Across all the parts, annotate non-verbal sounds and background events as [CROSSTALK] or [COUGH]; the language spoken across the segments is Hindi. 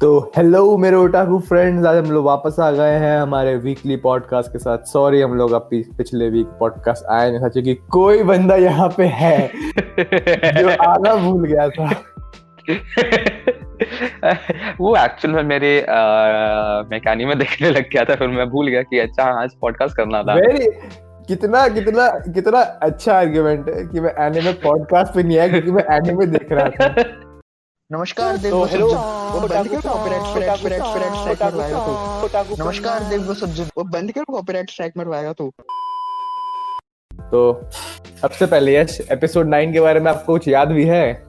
तो हेलो मेरे ओटाकू फ्रेंड्स आज हम लोग वापस आ गए हैं हमारे वीकली पॉडकास्ट के साथ। सॉरी हम लोग अब पिछले वीक पॉडकास्ट आए नहीं था क्योंकि कोई बंदा यहाँ पे है [LAUGHS] जो आना भूल गया था। [LAUGHS] वो एक्चुअल में मेरे मैकेनी में देखने लग गया था फिर मैं भूल गया कि अच्छा आज पॉडकास्ट करना था। वेरी कितना कितना कितना अच्छा आर्गुमेंट है कि मैं एनिमे पॉडकास्ट पे नहीं आया क्योंकि मैं एनिमे देख रहा था। [LAUGHS] नमस्कार देव तो हेलो बंद करो कॉपीराइट स्ट्राइक स्ट्राइक स्ट्राइक मरवाएगा तू। नमस्कार देव वो सज्जन। वो बंद करो कॉपीराइट स्ट्राइक मरवाएगा तू? तो सबसे पहले यश एपिसोड 9 के बारे में आपको कुछ याद भी है?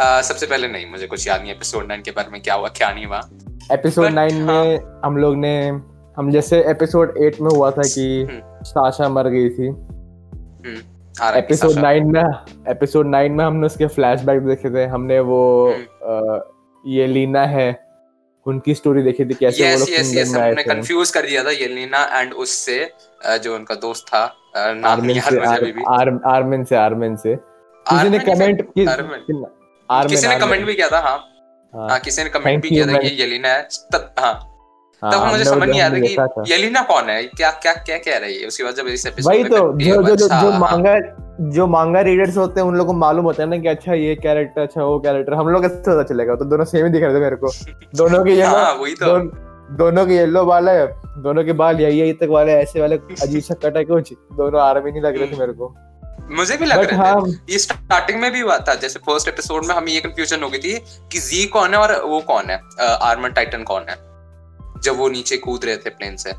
आ, सबसे पहले नहीं मुझे कुछ याद नहीं। एपिसोड 9 के बारे में क्या हुआ क्या नहीं हुआ? एपिसोड But, 9 में हम लोग ने हम जैसे एपिसोड 8 में हुआ था कि हम्म। साशा मर गई थी। हम्म, है एपिसोड। 9 में एपिसोड 9 में हमने उसके फ्लैशबैक देखे थे। हमने वो हम्म। अ, ये लीना है। उनकी स्टोरी देखी थी कैसे वो लोग यस में हमने कंफ्यूज कर दिया था येलिना एंड उससे जो उनका दोस्त था नाम आर्मिन नहीं याद से मुझे अभी भी। आर, आर्मिन से आर्मिन से। किसी ने कमेंट कि, आर्मिन? किसी ने कमेंट भी किया था हाँ। हाँ, हाँ किसी ने कमेंट भी किया था man. ये येलिना है। तब हाँ हाँ, मुझे समझ नहीं देखा था कि येलिना कौन है? क्या क्या क्या कह रही है? उसके बाद जब इस एपिसोड वही तो जो जो जो अच्छा, जो हाँ। मांगा जो मांगा रीडर्स होते हैं उन लोगों को मालूम होता है ना कि अच्छा ये कैरेक्टर अच्छा वो कैरेक्टर हम लोग कैसे पता चलेगा तो दोनों सेम ही दिख रहे थे मेरे को। [LAUGHS] दोनों के येलो हाँ वही तो। दोनों के येलो बाल है दोनों के बाल यही यही तक वाले ऐसे वाले अजीब सा कट है कुछ दोनों आर्मी नहीं लग रहे थे [LAUGHS] मेरे को। मुझे भी लग रहा हाँ। था ये स्टार्टिंग में भी हुआ था जैसे फ़र्स्ट एपिसोड में हमें ये कंफ्यूजन हो गई थी कि जी कौन है और वो कौन है? आर्मर टाइटन कौन है? जब वो नीचे कूद रहे थे प्लेन से।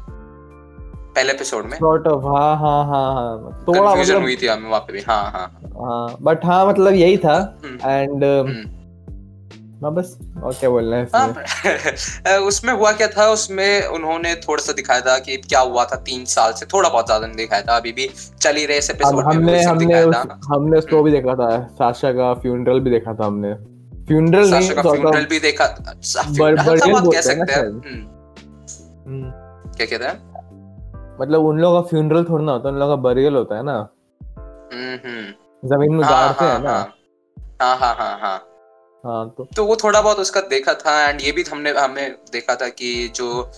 पहले एपिसोड में। सॉर्ट ऑफ़ हाँ हाँ हाँ हाँ। थोड़ा मतलब हुई थी हमें वहाँ पे भी हाँ हाँ। हाँ बट हाँ मतलब यही था। Hmm, and hmm. हाँ बस और क्या बोलना है हाँ, [LAUGHS] उसमें हुआ क्या था? उसमें उन्होंने थोड़ा सा दिखाया था कि क्या हुआ था तीन साल से। थोड़ा बहुत ज़्यादा नहीं दिखाया था। अभी भी चल ही रहे इस एपिसोड में हमने हमने उस, हमने उसको भी देखा था। साशा का फ्यूनरल भी देखा था हमने। फ्यूनरल नहीं साशा का फ्यूनरल भी देखा बर- funeral burial बात कह सकते हैं। हम्म, हम्म, क्या कहता है? मतलब उन लोगों का फ्यूनरल थोड़ा ना होता है उन लोगों का बरियल होता है ना। हम्म हम्म। ज़मीन में हाँ गाड़ते हैं हाँ ना। हाँ हाँ हाँ हाँ। हाँ तो तो वो थोड़ा बहुत उसका देखा था एंड ये भी हमने हमें देखा था कि जो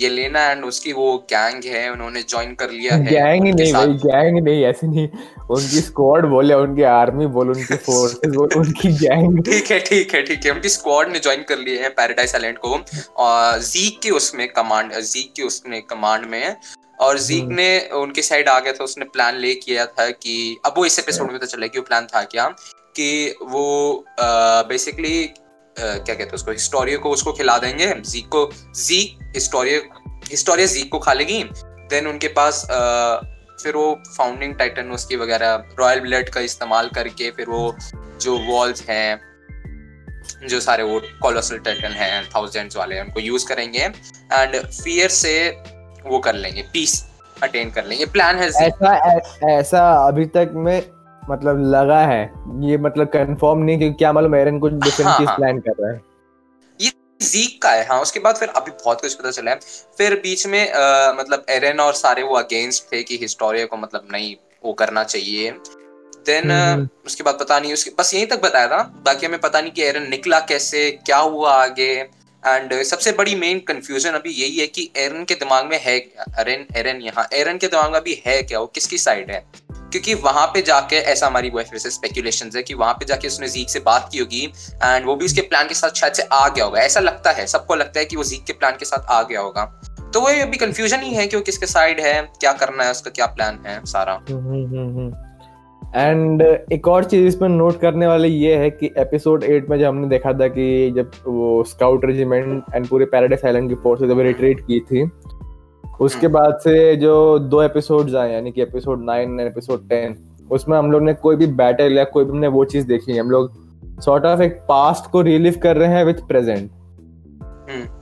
ये लेना एंड उसकी वो गैंग है उन्होंने ज्वाइन कर लिया है गैंग उनके नहीं भाई गैंग नहीं ऐसे नहीं। उनकी स्क्वाड बोले उनकी आर्मी बोल उनकी फोर्सेस [LAUGHS] बोल उनकी गैंग ठीक है ठीक है ठीक है। उनकी स्क्वाड ने ज्वाइन कर लिए हैं पैराडाइज आइलैंड को। और जीक के उसमें कमांड जीक के उसने कमांड में। है और जीक हम्म। ने उनके साइड आ गया था उसने प्लान ले किया था कि अब वो इस एपिसोड में पता चला कि वो प्लान था क्या? कि वो बेसिकली क्या कहते हैं उसको, हिस्टोरियो को उसको खिला देंगे जीक को जीक हिस्टोरियो, हिस्टोरिया जीक को खा लेगी देन उनके पास फिर वो फाउंडिंग टाइटन उसकी वगैरह रॉयल ब्लड का इस्तेमाल करके फिर वो जो वॉल्स हैं, जो सारे वो कोलोसल टाइटन हैं थाउजेंड्स वाले, उनको यूज़ करेंगे एंड फियर से वो कर लेंगे पीस अटेन कर लेंगे। प्लान है ऐसा ऐसा अभी तक में मतलब लगा है ये मतलब कंफर्म नहीं कि क्या मालूम एरन कुछ डिफरेंट हाँ, चीज़। प्लान कर रहा है। ये जीक का है हाँ उसके बाद फिर अभी बहुत कुछ पता चला है। फिर बीच में अ, मतलब एरन और सारे वो अगेंस्ट थे कि हिस्टोरिया को मतलब नहीं वो करना चाहिए। Then hmm. उसके बाद पता नहीं उसके बस यहीं तक बताया था। बाकी हमें पता नहीं कि एरन निकला कैसे क्या हुआ आगे। एंड सबसे बड़ी मेन कंफ्यूजन अभी यही है कि एरन के दिमाग में है एरन एरन यहाँ एरन के दिमाग में अभी है क्या? वो किसकी साइड है? क्योंकि वहाँ पे जाके, ऐसा हमारी वैसे स्पेकुलेशन है कि वहाँ पे जाके उसने जीक से बात की होगी एंड वो भी उसके प्लान के साथ शायद से आ गया होगा। ऐसा लगता है, सबको लगता है कि वो जीक के प्लान के साथ आ गया होगा। तो वो अभी कंफ्यूजन ही है कि वो किसके साइड है, क्या करना है, उसका क्या प्लान है, सारा। एंड एक और चीज़ इसमें नोट करने वाले ये है कि एपिसोड एट में जब हमने देखा था कि जब वो स्काउट रेजिमेंट एंड पूरे पैराडाइस आइलैंड की फोर्स जब रिट्रीट की थी उसके हम्म। बाद से जो दो एपिसोड्स आए यानी कि एपिसोड 9 एंड एपिसोड 10 उसमें हम लोग ने कोई भी बैटल या कोई भी हमने वो चीज़ देखी हम लोग सॉर्ट ऑफ़ एक पास्ट को रिलीव कर रहे हैं विथ प्रेजेंट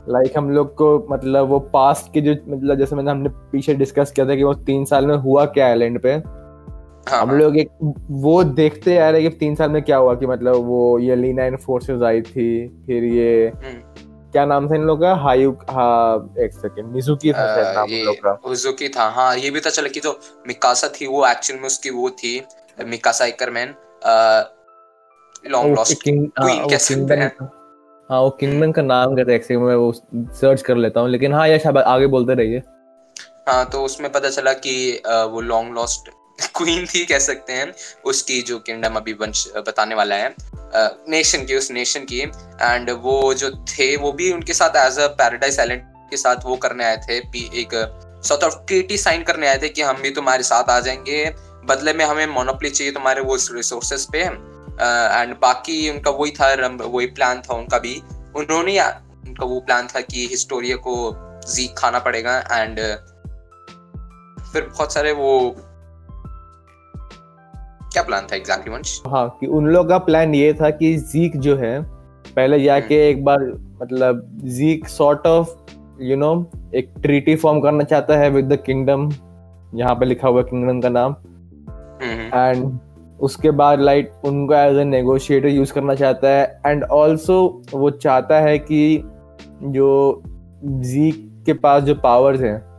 लाइक हम लोग को मतलब वो पास्ट के जो मतलब जैसे मैंने हमने पीछे डिस्कस किया था कि वो तीन साल में हुआ क्या आइलैंड पे। हाँ हम लोग एक वो देखते आ रहे कि तीन साल में क्या हुआ कि मतलब वो ये लीना इन फोर्सेस आई थी फिर ये हम्म। क्या नाम था इन लोग का? हायु हाँ एक सेकंड मिजुकी था शायद नाम इन लोग का। ये उजुकी था हाँ ये भी पता चला कि जो मिकासा थी वो एक्चुअल में उसकी वो थी मिकासा एकरमैन लॉन्ग लॉस्ट हाँ, कह सकते हैं। हाँ वो का नाम कहते हैं मैं वो सर्च कर लेता हूँ लेकिन हाँ यश आगे बोलते रहिए। हाँ तो उसमें पता चला कि वो लॉन्ग लॉस्ट क्वीन थी कह सकते हैं उसकी जो किंगडम अभी वंश बताने वाला है। नेशन की, उस नेशन की। एंड वो जो थे, वो भी उनके साथ एज अ पैराडाइज आइलैंड के साथ वो करने आए थे। एक सॉर्ट ऑफ़ ट्रीटी साइन करने आए थे कि हम भी तुम्हारे साथ आ जाएँगे। बदले में हमें मोनोपली चाहिए तुम्हारे वो रिसोर्सेज पे। एंड बाकी उनका वही था वही प्लान था उनका भी। उन्होंने उनका वो प्लान था कि हिस्टोरिया को जीक खाना पड़ेगा। एंड फिर बहुत सारे वो क्या प्लान था एग्जैक्टली वंश हाँ कि उन लोग का प्लान ये था कि जीक जो है पहले जाके हम्म। एक बार मतलब Zeke sort of you know एक ट्रीटी फॉर्म करना चाहता है विद द किंगडम यहाँ पे लिखा हुआ किंगडम का नाम एंड हम्म। उसके बाद लाइक उनको एज ए नेगोशिएटर यूज़ करना चाहता है एंड ऑल्सो वो चाहता है कि जो जीक के पास जो पावर्स हैं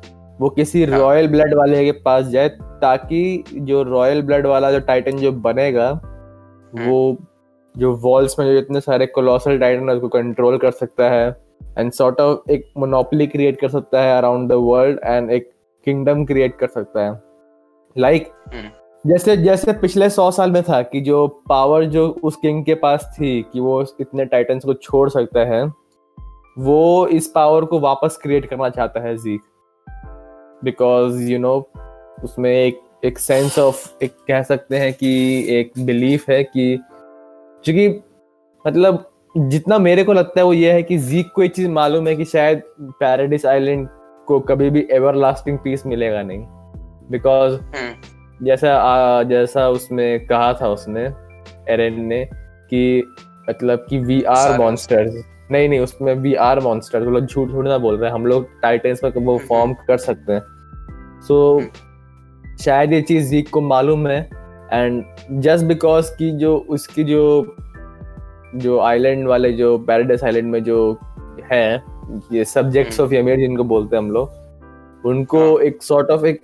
वो किसी रॉयल हाँ। ब्लड वाले के पास जाए ताकि जो रॉयल ब्लड वाला जो टाइटन जो बनेगा हम्म। वो जो वॉल्स में जो इतने सारे कोलोसल टाइटन है उसको कंट्रोल कर सकता है एंड सॉर्ट ऑफ़ एक मोनोपली क्रिएट कर सकता है अराउंड द वर्ल्ड एंड एक किंगडम क्रिएट कर सकता है लाइक like, हम्म। जैसे जैसे पिछले सौ साल में था कि जो पावर जो उस किंग के पास थी कि वो इतने टाइटन्स को छोड़ सकता है वो इस पावर को वापस क्रिएट करना चाहता है जीक बिकॉज़ यू नो उसमें एक एक सेंस ऑफ़ एक कह सकते हैं कि एक बिलीफ है कि क्योंकि मतलब जितना मेरे को लगता है वो ये है कि जीक को एक चीज़ मालूम है कि शायद पैराडिस आइलैंड को कभी भी एवर लास्टिंग पीस मिलेगा नहीं। Because hmm. जैसा आ, जैसा उसमें कहा था उसने एरन ने कि मतलब कि वी आर मॉन्स्टर्स नहीं नहीं उसमें वी आर मॉन्स्टर वो लोग झूठ झूठ ना बोल रहे हैं हम लोग टाइटन्स में वो फॉर्म हम्म। कर सकते हैं सो so, शायद ये चीज़ जीक को मालूम है एंड जस्ट बिकॉज़ की जो उसकी जो जो आइलैंड वाले जो पैराडाइस आइलैंड में जो है ये सब्जेक्ट्स ऑफ़ यमीर जिनको बोलते हैं हम लोग उनको हाँ. एक सॉर्ट ऑफ़ एक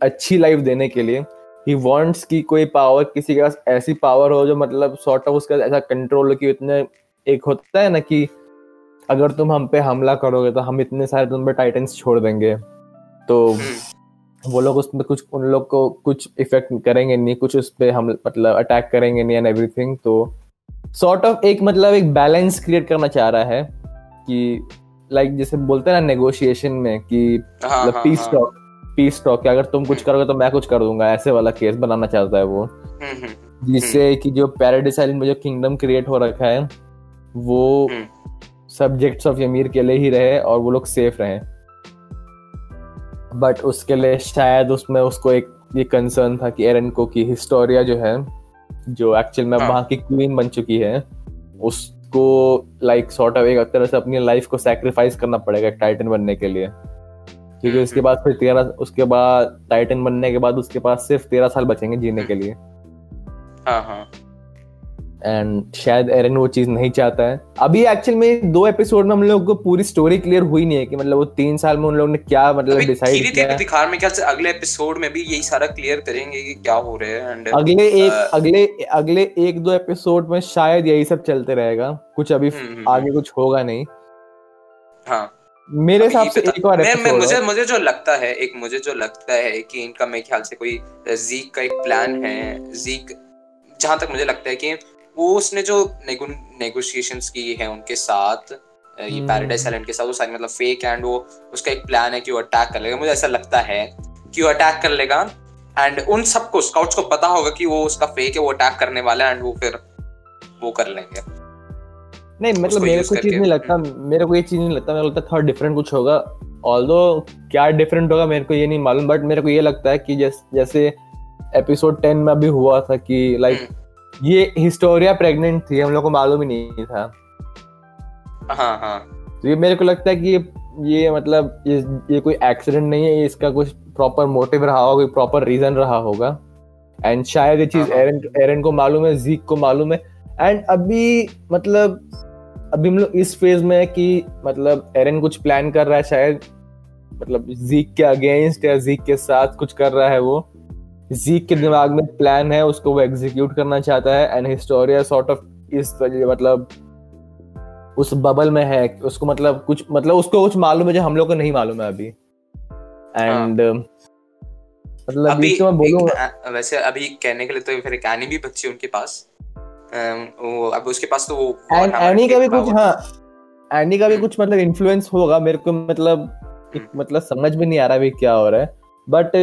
अच्छी लाइफ देने के लिए ही वांट्स की कोई पावर किसी के पास ऐसी पावर हो जो मतलब सॉर्ट ऑफ़ उसका ऐसा कंट्रोल हो कि इतने एक होता है ना कि अगर तुम हम पे हमला करोगे तो हम इतने सारे तुम पे टाइटन्स छोड़ देंगे तो। वो लोग उसमें कुछ उन लोग को कुछ इफ़ेक्ट करेंगे नहीं कुछ उस पर हम मतलब अटैक करेंगे नहीं एंड एवरीथिंग तो सॉर्ट ऑफ़ एक मतलब एक बैलेंस क्रिएट करना चाह रहा है कि लाइक like जैसे बोलते हैं ना नेगोशिएशन में कि हाँ, मतलब पीस टॉक पीस टॉक अगर तुम कुछ हम्म। करोगे तो मैं कुछ कर दूँगा ऐसे वाला केस बनाना चाहता है वो हम्म, हम्म, जिससे कि जो पैराडिस आइलैंड में जो किंगडम क्रिएट हो रखा है वो सब्जेक्ट्स ऑफ़ यमीर के लिए ही रहे और वो लोग सेफ़ रहे। बट उसके लिए शायद उसमें उसको एक ये कंसर्न था कि एरन को की हिस्टोरिया जो है जो एक्चुअल में. वहाँ की क्वीन बन चुकी है उसको लाइक सॉर्ट ऑफ़ एक तरह से अपनी लाइफ को सेक्रीफाइस करना पड़ेगा टाइटन बनने के लिए। क्योंकि उसके हम्म। बाद फिर तेरह उसके बाद टाइटन बनने के बाद उसके पास सिर्फ़ तेरह साल बचेंगे जीने के लिए। हाँ हाँ। एंड शायद एरन वो चीज़ नहीं चाहता है। अभी एक्चुअल में दो एपिसोड में हम लोग को पूरी स्टोरी क्लियर हुई नहीं है कि मतलब वो तीन साल में उन लोगों ने क्या मतलब डिसाइड किया दिखा में ख्याल से अगले एपिसोड में भी यही सारा क्लियर करेंगे कि क्या हो रहा है एंड अगले एक uh, अगले अगले एक दो एपिसोड में शायद यही सब चलते रहेगा। कुछ अभी हम्म, हम्म, आगे हम्म। कुछ होगा नहीं। हाँ। मेरे हिसाब से एक और मैं, मैं मुझे मुझे जो लगता है एक मुझे जो लगता है कि इनका मेरे ख्याल से कोई जीक का एक प्लान है। जीक जहाँ तक मुझे लगता है कि वो उसने जो नेगोशिएशंस की है उनके साथ ये पैराडाइज हम्म। आइलैंड के साथ वो सारी मतलब फेक एंड वो उसका एक प्लान है कि वो अटैक कर लेगा मुझे ऐसा लगता है कि वो अटैक कर लेगा एंड उन सबको स्काउट्स को पता होगा कि वो उसका फेक है वो अटैक करने वाला है एंड वो फिर वो कर लेंगे नहीं मतलब मेरे को चीज़ नहीं लगता हम्म। मेरे को ये चीज़ नहीं लगता मेरे को लगता थोड़ा डिफरेंट कुछ होगा ऑल्दो क्या डिफरेंट होगा मेरे को ये नहीं मालूम बट मेरे को ये लगता है कि जैसे एपिसोड टेन में अभी हुआ था कि लाइक like, ये हिस्टोरिया प्रेग्नेंट थी हम लोग को मालूम ही नहीं था। हाँ हाँ। तो ये मेरे को लगता है कि ये ये मतलब ये ये कोई एक्सीडेंट नहीं है इसका कुछ प्रॉपर मोटिव रहा होगा कोई प्रॉपर रीजन रहा होगा। एंड शायद ये चीज़ एरन एरन को मालूम है जीक को मालूम है। एंड अभी मतलब अभी हम लोग इस फ़ेज़ में है कि मतलब एरन कुछ प्लान कर रहा है शायद मतलब जीक के अगेंस्ट या जीक के साथ कुछ कर रहा है वो। जीक के दिमाग में प्लान है उसको वो एग्जीक्यूट करना चाहता है एंड हिस्टोरिया सॉर्ट ऑफ़ इस मतलब उस बबल में है उसको मतलब कुछ मतलब उसको कुछ मालूम है जो हम लोग को नहीं मालूम है अभी एंड मतलब हाँ। अभी बीच में बोलूँ वैसे अभी कहने के लिए तो फिर एक एनी भी बच्ची उनके पास वो अब उसके पास तो वो एनी का भी कुछ हाँ एनी का भी हम्म। कुछ मतलब इन्फ्लुएंस होगा मेरे को मतलब हम्म। मतलब समझ में नहीं आ रहा भी क्या हो रहा है बट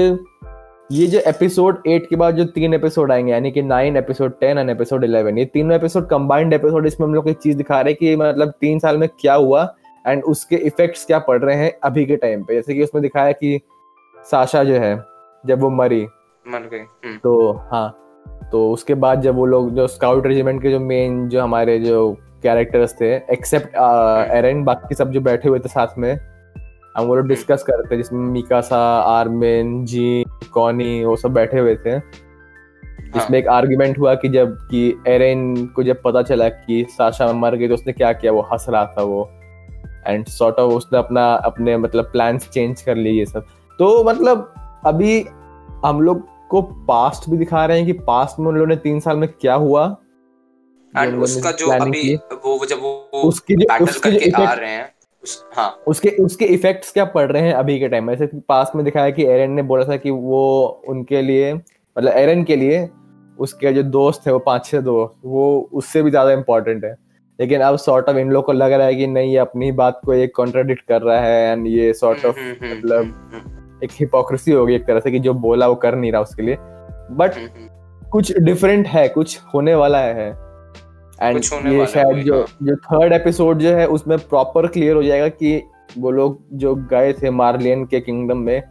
ये जो एपिसोड एट के बाद जो तीन एपिसोड आएँगे यानी कि nine episode ten and episode eleven ये तीनों एपिसोड कंबाइंड एपिसोड इसमें हम लोग एक चीज़ दिखा रहे हैं कि मतलब तीन साल में क्या हुआ एंड उसके इफेक्ट्स क्या पड़ रहे हैं अभी के टाइम पे। जैसे कि उसमें दिखाया कि साशा जो है जब वो मरी। मर गए हम्म, तो हाँ तो उसके बाद जब वो लोग जो स्काउट रेजिमेंट के जो मेन जो हमारे जो कैरेक्टर्स थे एक्सेप्ट एरन बाकी सब जो बैठे हुए थे साथ में हम वो लोग डिस्कस कर रहे थे जिसमें मिकासा आर्मिन जी कॉनी वो सब बैठे हुए थे। जिसमें एक आर्गुमेंट हुआ कि जब कि एरन को जब पता चला कि साशा मर गई तो उसने क्या किया वो हंस रहा था वो। एंड सॉर्ट ऑफ़ उसने अपना अपने मतलब प्लान्स चेंज कर लिए ये सब। तो मतलब अभी हम लोग को पास्ट भी दिखा रहे हैं कि पास्ट में उन लोगों ने तीन साल में क्या हुआ। एंड उसका जो अभी वो जब वो उसकी जो बैटल उसके जो आ रहे हैं। उस हाँ। उसके उसके इफेक्ट्स क्या पड़ रहे हैं अभी के टाइम में? जैसे कि पास्ट में दिखाया कि एरन ने बोला था कि वो उनके लिए मतलब एरन के लिए उसके जो दोस्त है वो पाँच छह दोस्त वो उससे भी ज़्यादा इम्पोर्टेंट है। लेकिन अब सॉर्ट ऑफ़ इन लोग को लग रहा है कि नहीं ये अपनी बात को ये कॉन्ट्राडिक्ट कर रहा है एंड ये सॉर्ट ऑफ़ हम्म, हम्म, मतलब हम्म, हम्म, एक हिपोक्रेसी होगी एक तरह से कि जो बोला वो कर नहीं रहा उसके लिए। बट हम्म, हम्म, कुछ डिफरेंट है कुछ होने वाला है। एंड ये शायद जो। जो थर्ड एपिसोड जो है उसमें प्रॉपर क्लियर हो जाएगा कि वो लोग जो गए थे मार्लियन के किंगडम में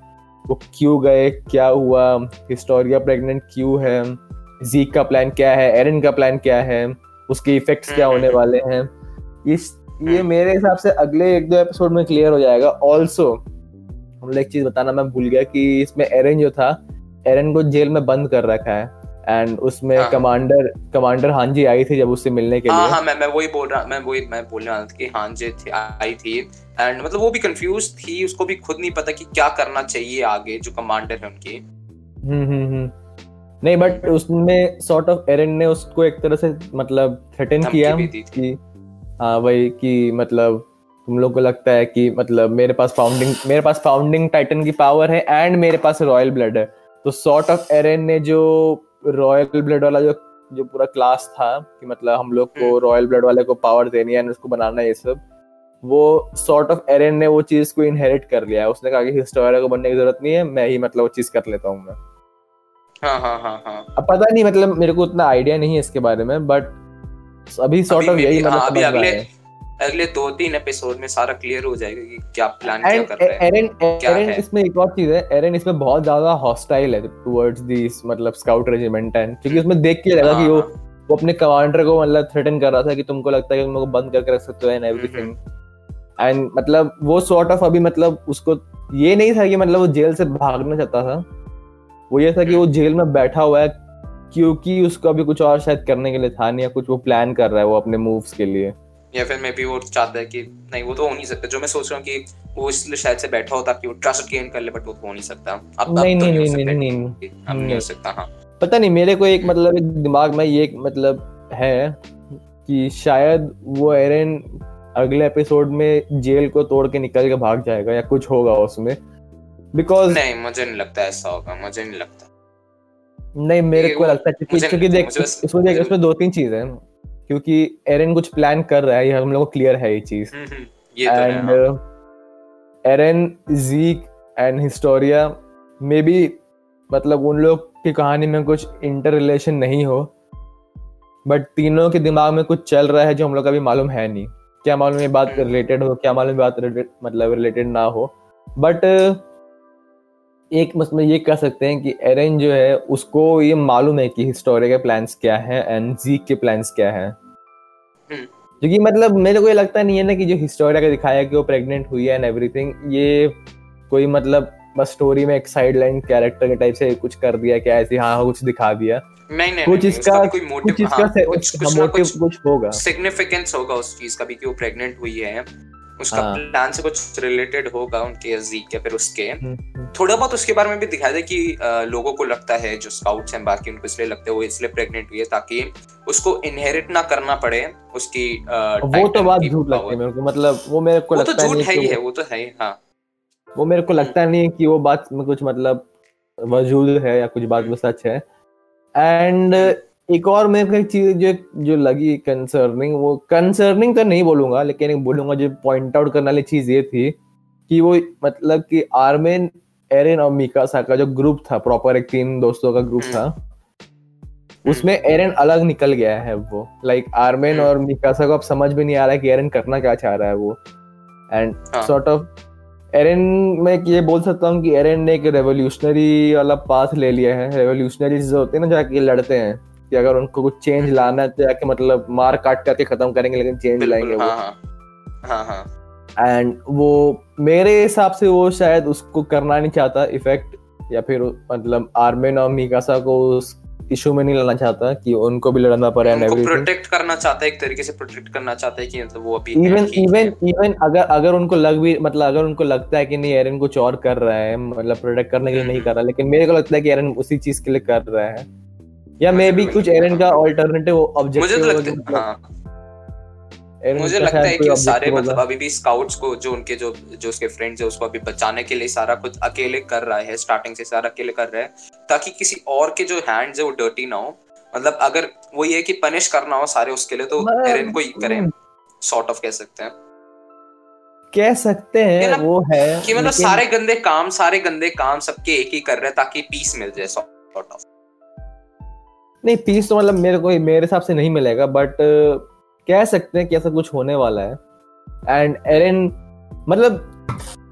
वो क्यों गए क्या हुआ हिस्टोरिया प्रेग्नेंट क्यों है जीक का प्लान क्या है एरन का प्लान क्या है उसके इफेक्ट्स क्या हम्म, होने हम्म, वाले हैं इस ये हम्म। मेरे हिसाब से अगले एक दो एपिसोड में क्लियर हो जाएगा ऑल्सो हम लोग एक चीज़ बताना मैं भूल गया कि इसमें एरन जो था एरन को जेल में बंद कर रखा है एंड उसमें हाँ। कमांडर कमांडर हांजी आई थी जब उससे मिलने के हाँ लिए। हाँ मैं मैं वही बोल रहा मैं वही मैं बोलने वाला था कि हाँ जे थी आई थी। एंड मतलब वो भी कंफ्यूज थी उसको भी खुद नहीं पता कि क्या करना चाहिए आगे जो कमांडर है उनकी। हम्म हम्म हम्म। नहीं बट उसमें सॉर्ट ऑफ़ एरन ने उसको एक तरह से मतलब थ्रेटन किया। कि हाँ वही कि मतलब तुम लोग को लगता है कि मतलब मेरे पास फाउंडिंग मेरे पास फाउंडिंग टाइटन की पावर है एंड मेरे पास रॉयल ब्लड है। तो सॉर्ट ऑफ़ एरन ने जो रॉयल ब्लड वाला जो जो पूरा क्लास था कि मतलब हम लोग को हम्म। रॉयल ब्लड वाले को पावर देनी है उसको बनाना है ये सब वो सॉर्ट ऑफ़ एरन ने वो चीज़ को इनहेरिट कर लिया है उसने कहा कि हिस्टोरिया को बनने की ज़रूरत नहीं है मैं ही मतलब वो चीज़ कर लेता हूँ मैं हाँ हाँ हाँ हाँ अब पता नहीं मतलब मेरे को उतना आइडिया नहीं है इसके बारे में बट अभी सॉर्ट ऑफ़ यही मतलब हाँ, अभी अगले। अगले दो तीन एपिसोड में सारा क्लियर हो जाएगा कि क्या प्लान क्या कर रहे हैं एरन क्या एरन है? इसमें एक और चीज़ है एरन इसमें बहुत ज़्यादा हॉस्टाइल है टुवर्ड्स दिस मतलब स्काउट रेजिमेंट एंड क्योंकि उसमें देख के लगा कि हाँ, वो हाँ, वो अपने कमांडर को मतलब थ्रेटन कर रहा था कि तुमको लगता है कि तुम लोग बंद करके रख सकते हो एंड एवरीथिंग एंड मतलब वो सॉर्ट ऑफ़ अभी मतलब उसको ये नहीं था कि मतलब वो जेल से भागना चाहता था। वो ये था कि वो जेल में बैठा हुआ है क्योंकि उसको अभी कुछ और शायद करने के लिए था नहीं या कुछ वो प्लान कर रहा है वो अपने मूव्स के लिए। या फिर मे बी वो चाहता है कि नहीं वो तो हो नहीं सकता। जो मैं सोच रहा हूँ कि वो इसलिए शायद से बैठा हो ताकि वो ट्रस्ट गेन कर ले बट वो तो हो नहीं सकता। अब नहीं नहीं नहीं नहीं नहीं हो सकता हाँ। पता नहीं मेरे को एक मतलब एक दिमाग में ये एक मतलब है कि शायद वो एरन अगले एपिसोड में जेल को तोड़ के निकल के भाग जाएगा या कुछ होगा उसमें। बिकॉज़ नहीं मुझे नहीं लगता ऐसा होगा मुझे नहीं लगता। नहीं मेरे को लगता है क्योंकि देख इसमें देख इसमें दो तीन चीज़ें हैं। क्योंकि एरन कुछ प्लान कर रहा है ये हम लोग को क्लियर है ये चीज़ हम्म, हम्म, एंड। एरन जीक एंड हिस्टोरिया मे बी मतलब उन लोग की कहानी में कुछ इंटर रिलेशन नहीं हो बट तीनों के दिमाग में कुछ चल रहा है जो हम लोग का अभी मालूम है नहीं क्या मालूम ये बात हम्म। रिलेटेड हो क्या मालूम बात मतलब रिलेटेड ना हो बट एक मतलब ये कह सकते हैं कि एरन जो है उसको ये मालूम है कि हिस्टोरिया के प्लान्स क्या हैं एंड जीक के प्लान्स क्या हैं। हम्म। क्योंकि मतलब मेरे को ये लगता नहीं है ना कि जो हिस्टोरिया का दिखाया कि वो प्रेग्नेंट हुई है एंड एवरीथिंग ये कोई मतलब बस स्टोरी में एक साइड लाइन कैरेक्टर के टाइप से कुछ कर दिया क्या ऐसे हाँ कुछ दिखा दिया। नहीं नहीं कुछ इसका कोई कुछ मोटिव इसका हाँ, कुछ कुछ कुछ मोटिव कुछ कुछ होगा। सिग्निफिकेंस होगा उस चीज़ का भी कि वो प्रेग्नेंट हुई है। उसका हाँ। प्लान से कुछ रिलेटेड होगा उनके जीक या फिर उसके। हम्म, हम्म। थोड़ा बहुत उसके बारे में भी दिखाया जाए कि अ, लोगों को लगता है जो स्काउट्स हैं बाकी उनको इसलिए लगता है वो इसलिए प्रेग्नेंट हुई है ताकि उसको इनहेरिट ना करना पड़े उसकी अ, वो तो बात झूठ लगती है मेरे को मतलब वो मेरे को वो तो लगता झूठ है ही वो- है वो तो है ही हाँ। वो मेरे को लगता नहीं है कि वो बात में कुछ मतलब वजूद है या कुछ बात में सच है। एंड एक और मेरे को एक चीज़ जो जो लगी कंसर्निंग वो कंसर्निंग तो नहीं बोलूँगा लेकिन एक बोलूँगा जो पॉइंट आउट करने वाली चीज़ ये थी कि वो मतलब कि आर्मेन एरन और मिकासा का जो ग्रुप था प्रॉपर एक तीन दोस्तों का ग्रुप था उसमें एरन अलग निकल गया है वो। लाइक like, आर्मेन हम्म। और मिकासा को अब समझ में नहीं आ रहा है कि एरन करना क्या चाह रहा है वो। एंड। सॉर्ट ऑफ़ एरन मैं ये बोल सकता हूँ कि एरन ने एक रेवोल्यूशनरी वाला पाथ ले लिया है। रेवोल्यूशनरी होते हैं ना जाके लड़ते हैं। कि अगर उनको कुछ चेंज लाना है तो जाके मतलब मार काट करके खत्म करेंगे लेकिन चेंज लाएँगे वो। हाँ हाँ। हाँ हाँ। एंड वो मेरे हिसाब से वो शायद उसको करना नहीं चाहता इफ़ेक्ट या फिर मतलब आर्मेन और मिकासा को उस इशू में नहीं लाना चाहता कि उनको भी लड़ना पड़े एंड उनको प्रोटेक्ट करना चाहता है एक तरीके से प्रोटेक्ट करना चाहता है कि मतलब वो अभी इवन इवन इवन अगर अगर उनको लग भी मतलब अगर उनको लगता है कि नहीं एरन कुछ और कर रहा है मतलब प्रोटेक्ट करने के लिए नहीं कर रहा लेकिन मेरे को लगता है कि एरन उसी चीज़ के लिए कर रहा है। या मे भी कुछ एरन का ऑल्टरनेटिव मुझे तो लगता है हाँ। एरन मुझे लगता है कि सारे मतलब अभी भी स्काउट्स को जो उनके जो जो उसके फ्रेंड्स है उसको अभी बचाने के लिए सारा कुछ अकेले कर रहा है स्टार्टिंग से सारा अकेले कर रहा है ताकि किसी और के जो हैंड्स है वो डर्टी ना हो। मतलब अगर वो ये कि पनिश करना हो सारे उसके लिए तो एरन को ही करें। सॉर्ट ऑफ़ कह सकते हैं। कह सकते हैं वो है कि मतलब सारे गंदे काम सारे गंदे काम सबके एक ही कर रहे हैं ताकि पीस मिल जाए सॉर्ट ऑफ़ नहीं पीस तो मतलब मेरे को मेरे हिसाब से नहीं मिलेगा बट कह सकते हैं कि ऐसा कुछ होने वाला है। एंड एरन मतलब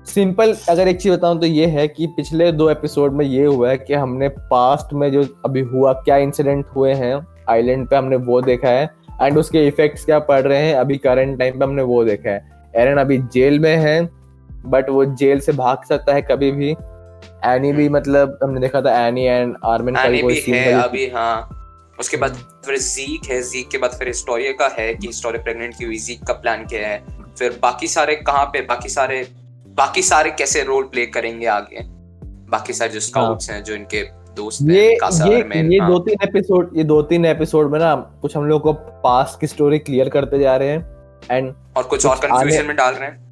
सिंपल अगर एक चीज़ बताऊँ तो ये है कि पिछले दो एपिसोड में ये हुआ है कि हमने पास्ट में जो अभी हुआ क्या इंसिडेंट हुए हैं आइलैंड पे हमने वो देखा है एंड उसके इफेक्ट्स क्या पड़ रहे हैं अभी करंट टाइम पे हमने वो देखा है। एरन अभी जेल में है बट वो जेल से भाग सकता है कभी भी। एनी भी मतलब हमने देखा था एनी एंड आर्मिन का कोई सीन है अभी हाँ। उसके बाद फिर जीक है। जीक के बाद फिर हिस्टोरिया का है कि हिस्टोरिया प्रेग्नेंट की हुई? जीक का प्लान क्या है? फिर बाकी सारे कहाँ पे? बाकी सारे बाकी सारे कैसे रोल प्ले करेंगे आगे? बाकी सारे जो स्काउट्स हैं जो इनके दोस्त ये ये अरमैन, ये हाँ। दो तीन एपिसोड ये दो तीन एपिसोड में ना कुछ हम लोग को पास्ट की स्टोरी क्लियर करते जा रहे हैं। एंड और कुछ कुछ और कंफ्यूजन में डाल रहे हैं?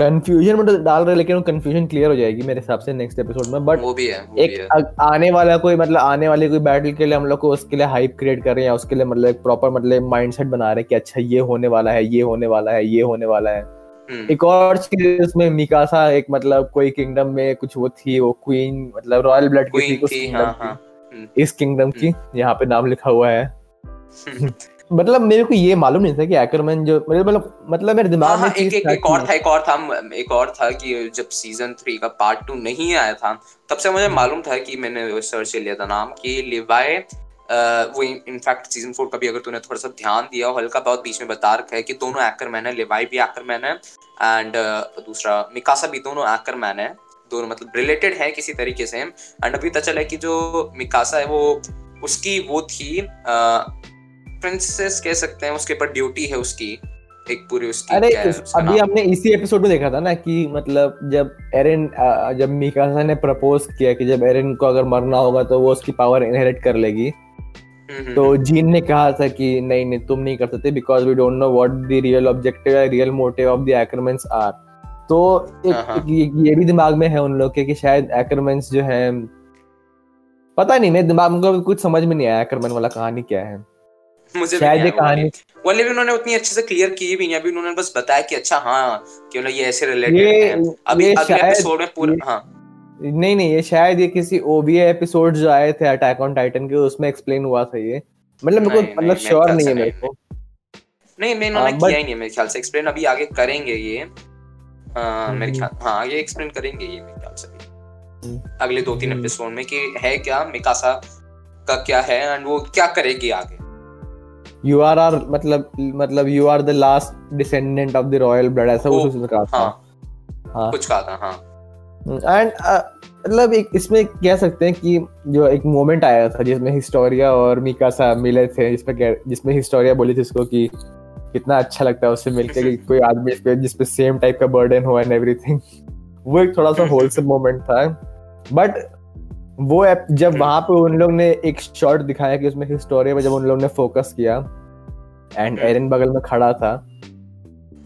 कंफ्यूजन में तो डाल रहे लेकिन वो कंफ्यूजन क्लियर हो जाएगी मेरे हिसाब से नेक्स्ट एपिसोड में बट वो भी है वो भी एक है आने वाला कोई मतलब आने वाली कोई बैटल के लिए हम लोग को उसके लिए हाइप क्रिएट कर रहे हैं या उसके लिए मतलब एक प्रॉपर मतलब माइंडसेट बना रहे हैं कि अच्छा ये होने वाला है ये होने वाला है ये होने वाला है। हम्म, एक और चीज़ उसमें मिकासा एक मतलब कोई किंगडम में कुछ वो थी वो क्वीन मतलब रॉयल ब्लड की थी थी हाँ हाँ। हम्म, इस किंगडम की यहाँ पे नाम लिखा हुआ है। [LAUGHS] मतलब मेरे को ये मालूम नहीं था कि एक्टरमैन जो मतलब मतलब मतलब मेरे हाँ दिमाग में हाँ एक एक एक और था एक और था एक और था कि जब सीज़न थ्री का पार्ट टू नहीं आया था तब से मुझे मालूम था कि मैंने सर्च लिया था नाम कि लिवाई वो इनफैक्ट सीज़न फोर का भी अगर तूने थोड़ा सा ध्यान दिया हो हल्का बहुत बीच में बता रखा है कि दोनों एक्टर मैन है लिवाई भी एक्टर मैन है एंड दूसरा मिकासा भी दोनों एक्टर मैन है दोनों मतलब रिलेटेड है किसी तरीके से एंड अभी पता चला है कि जो मिकासा है वो उसकी वो थी प्रिंसेस कह सकते हैं उसके ऊपर ड्यूटी है उसकी एक पूरी उसकी अरे अभी हमने इसी एपिसोड में देखा था ना कि मतलब जब एरन जब मिकासा ने प्रपोज किया कि जब एरन को अगर मरना होगा तो वो उसकी पावर इनहेरिट कर लेगी। हम्म, हम्म, तो जीन ने कहा था कि नहीं नहीं तुम नहीं कर सकते because we don't know what the real objective या real motive of the Ackermans are तो एक, हाँ, हाँ। एक ये, ये भी दिमाग में है उन लोग के कि शायद एक्टरमैन्स जो है पता नहीं मेरे दिमाग में कुछ समझ में नहीं आया एक्टरमैन वाला कहानी क्या है। मुझे शायद ये वो कहानी वाली। भी उन्होंने उतनी अच्छे से क्लियर की भी नहीं अभी उन्होंने बस बताया कि अच्छा हाँ कि मतलब ये ऐसे रिलेटेड है। अभी अगले एपिसोड में पूरा हाँ। नहीं नहीं ये शायद ये किसी ओवीए एपिसोड जो आए थे अटैक ऑन टाइटन के उसमें एक्सप्लेन हुआ था ये। मतलब मेरे को मतलब श्योर नहीं है मेरे को। नहीं मैं इन्होंने हाँ, किया ही नहीं मेरे ख्याल से। एक्सप्लेन अभी आगे करेंगे ये। हाँ, मेरे हम्म। ख्याल हाँ ये एक्सप्लेन करेंगे ये मेरे ख्याल से हम्म। अगले दो तीन हम्म। एपिसोड में कि है क्या मिकासा का क्या है एंड वो क्या करेगी आगे? यू आर आर मतलब मतलब you are the last descendant of the royal blood ऐसा कुछ उसने कहा था। हाँ। हाँ। कुछ कहा था हाँ। एंड मतलब एक इसमें कह सकते हैं कि जो एक मोमेंट आया था जिसमें हिस्टोरिया और मिकासा मिले थे जिसमें जिसमें हिस्टोरिया बोली थी उसको कि कितना अच्छा लगता है उससे मिलकर कि [LAUGHS] कोई आदमी जिसपे जिसपे सेम टाइप का बर्डन हो एंड एवरीथिंग वो एक थोड़ा सा [LAUGHS] होलसम मोमेंट था। बट वो एप जब। वहाँ पे उन लोग ने एक शॉट दिखाया कि उसमें हिस्टोरिया पे जब उन लोग ने फोकस किया एंड। एरन बगल में खड़ा था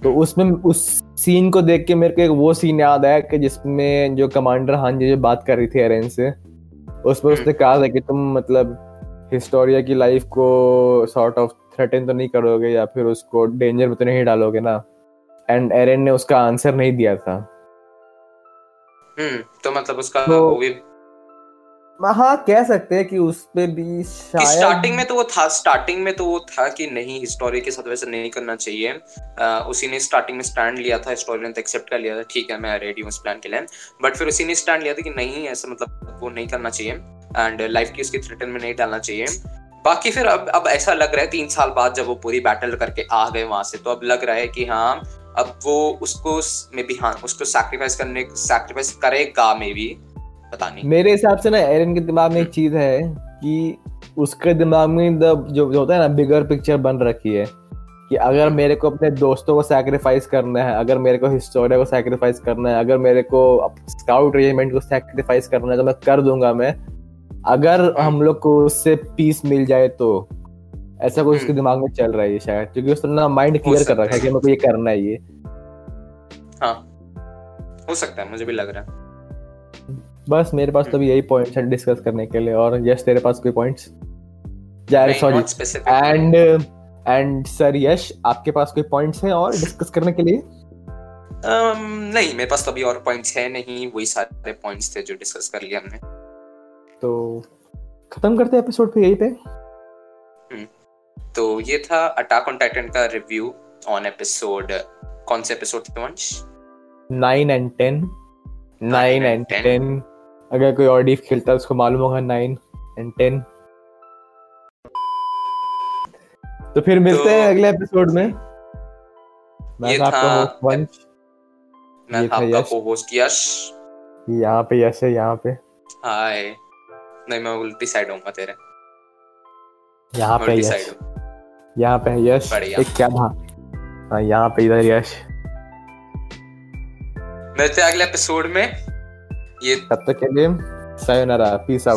तो उसमें उस सीन को देख के मेरे को एक वो सीन याद आया कि जिसमें जो कमांडर हांजी जो बात कर रही थी एरन से उसमें उसने कहा था कि तुम मतलब हिस्टोरिया की लाइफ को सॉर्ट ऑफ़ थ्रेटन तो नहीं करोगे या फिर उसको डेंजर में तो नहीं डालोगे ना एंड एरन ने उसका आंसर नहीं दिया था हम्म तो मतलब उसका तो- वो भी हाँ कह सकते हैं कि उस पे भी शायद स्टार्टिंग में तो वो था स्टार्टिंग में तो वो था कि नहीं हिस्टोरी के साथ वैसे नहीं करना चाहिए। आ, उसी ने स्टार्टिंग में स्टैंड लिया था हिस्टोरी ने एक्सेप्ट कर लिया था ठीक है मैं रेडी हूँ इस प्लान के लिए। बट फिर उसी ने स्टैंड लिया था कि नहीं ऐसा मतलब वो नहीं करना चाहिए। एंड लाइफ की उसकी थ्रेटन में नहीं डालना चाहिए। बाकी फिर अब अब ऐसा लग रहा है तीन साल बाद जब वो पूरी बैटल करके आ गए वहाँ से तो अब लग रहा है कि हाँ अब वो उसको मे बी हाँ उसको सैक्रिफाइस करने सैक्रिफाइस करेगा मे बी पता नहीं। मेरे हिसाब से ना एरन के दिमाग में एक चीज़ है कि उसके दिमाग में द जो जो होता है ना बिगर पिक्चर बन रखी है कि अगर मेरे को अपने दोस्तों को सैक्रिफाइस करना है अगर मेरे को हिस्टोरिया को सैक्रिफाइस करना है अगर मेरे को स्काउट रेजिमेंट को सैक्रिफाइस करना है तो मैं कर दूँगा मैं। अगर हम लोग को उससे पीस मिल जाए तो ऐसा कुछ उसके हम्म। दिमाग में चल रहा है शायद क्योंकि उसने ना माइंड क्लियर कर रखा है। कि मेरे को ये करना है ये। हाँ। हो सकता है मुझे भी लग रहा है। बस मेरे पास तो अभी यही पॉइंट्स हैं डिस्कस करने के लिए और यस तेरे पास कोई पॉइंट्स यार sorry and and sir Yash आपके पास कोई पॉइंट्स हैं और डिस्कस करने के लिए? Um, नहीं मेरे पास तो अभी और पॉइंट्स है नहीं वही सारे पॉइंट्स थे जो डिस्कस कर लिए हमने। तो खत्म करते हैं एपिसोड पे यही पे। तो ये था अटैक ऑन टाइटन का रिव्यू ऑन एपिसोड कौन से एपिसोड थे Vansh? Nine and ten nine and and 10. अगर कोई और डीफ खेलता है उसको मालूम होगा नाइन एंड टेन तो फिर मिलते तो- हैं अगले एपिसोड में। मैं था आपका होस्ट वंश मैं था आपका। को-होस्ट यश। यहाँ पे यश है यहाँ पे। हाय। नहीं मैं उल्टी साइड हूँ तेरे। यहाँ पे यश। यहाँ पे है यश एक क्या था? हाँ यहाँ पे इधर यश। मिलते हैं अगले एपिसोड में। ये तब तक के लिए सायोनारा पीस